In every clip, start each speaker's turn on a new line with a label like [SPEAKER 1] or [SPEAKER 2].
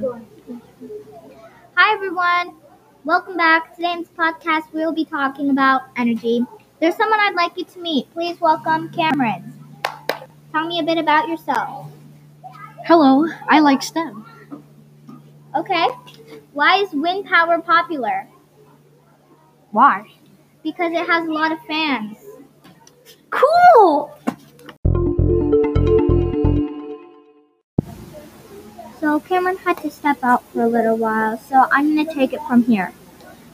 [SPEAKER 1] Hi, everyone. Welcome back. Today in this podcast, we will be talking about energy. There's someone I'd like you to meet. Please welcome Cameron. Tell me a bit about yourself.
[SPEAKER 2] Hello, I like STEM.
[SPEAKER 1] Okay. Why is wind power popular?
[SPEAKER 2] Why?
[SPEAKER 1] Because it has a lot of fans.
[SPEAKER 2] Cool!
[SPEAKER 1] So Cameron had to step out for a little while, so I'm going to take it from here.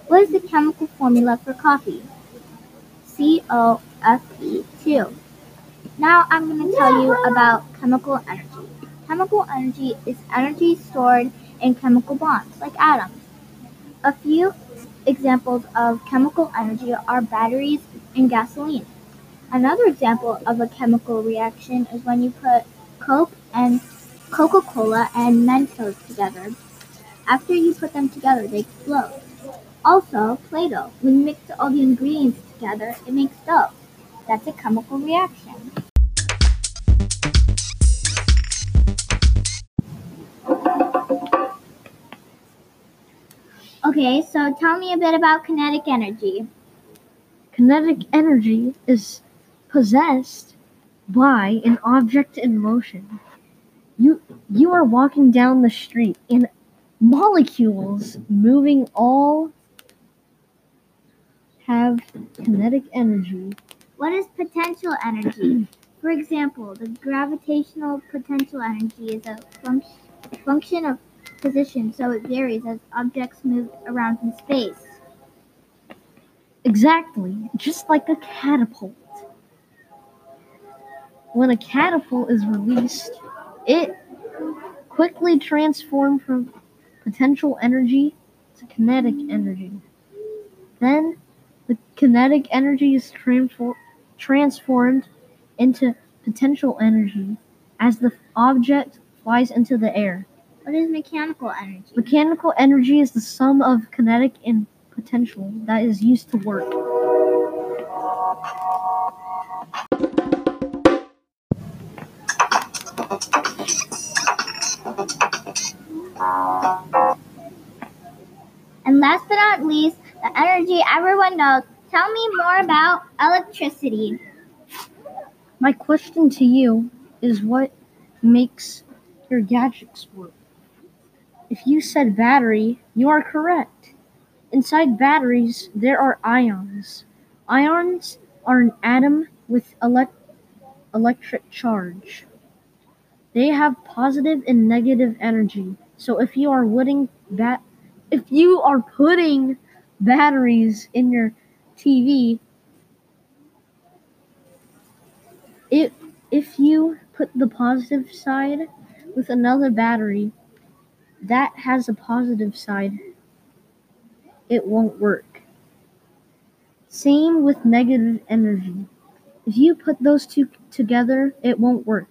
[SPEAKER 1] What is the chemical formula for coffee? COFE2. Now I'm going to tell you about chemical energy. Chemical energy is energy stored in chemical bonds, like atoms. A few examples of chemical energy are batteries and gasoline. Another example of a chemical reaction is when you put Coke and Coca-Cola and Mentos together. After you put them together, they explode. Also, Play-Doh. When you mix all the ingredients together, it makes dough. That's a chemical reaction. Okay, so tell me a bit about kinetic energy.
[SPEAKER 2] Kinetic energy is possessed by an object in motion. You you are walking down the street and molecules moving all have kinetic energy.
[SPEAKER 1] What is potential energy? For example, the gravitational potential energy is a func- function of position, so it varies as objects move around in space.
[SPEAKER 2] Exactly, just like a catapult. When a catapult is released, it quickly transforms from potential energy to kinetic energy. Then the kinetic energy is transfor- transformed into potential energy as the object flies into the air.
[SPEAKER 1] What is mechanical energy?
[SPEAKER 2] Mechanical energy is the sum of kinetic and potential that is used to work.
[SPEAKER 1] And last but not least, the energy everyone knows. Tell me more about electricity.
[SPEAKER 2] My question to you is what makes your gadgets work? If you said battery, you are correct. Inside batteries, there are ions. Ions are an atom with elect- electric charge. They have positive and negative energy. So if you are putting bat- if you are putting batteries in your TV, if if you put the positive side with another battery that has a positive side, it won't work. Same with negative energy. If you put those two together, it won't work.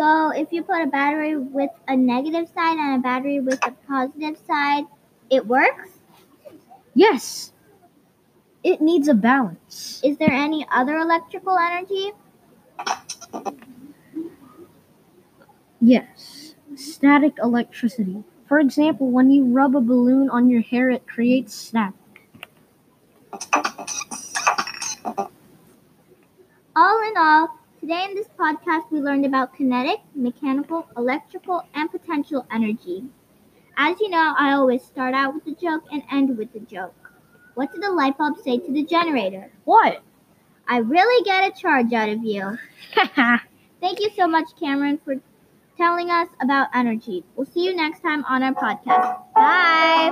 [SPEAKER 1] So if you put a battery with a negative side and a battery with a positive side, it works?
[SPEAKER 2] Yes, it needs a balance.
[SPEAKER 1] Is there any other electrical energy?
[SPEAKER 2] Yes, static electricity. For example, when you rub a balloon on your hair, it creates static.
[SPEAKER 1] All in all, Today in this podcast, we learned about kinetic, mechanical, electrical, and potential energy. As you know, I always start out with a joke and end with a joke. What did the light bulb say to the generator?
[SPEAKER 2] What?
[SPEAKER 1] I really get a charge out of you. Thank you so much, Cameron, for telling us about energy. We'll see you next time on our podcast. Bye.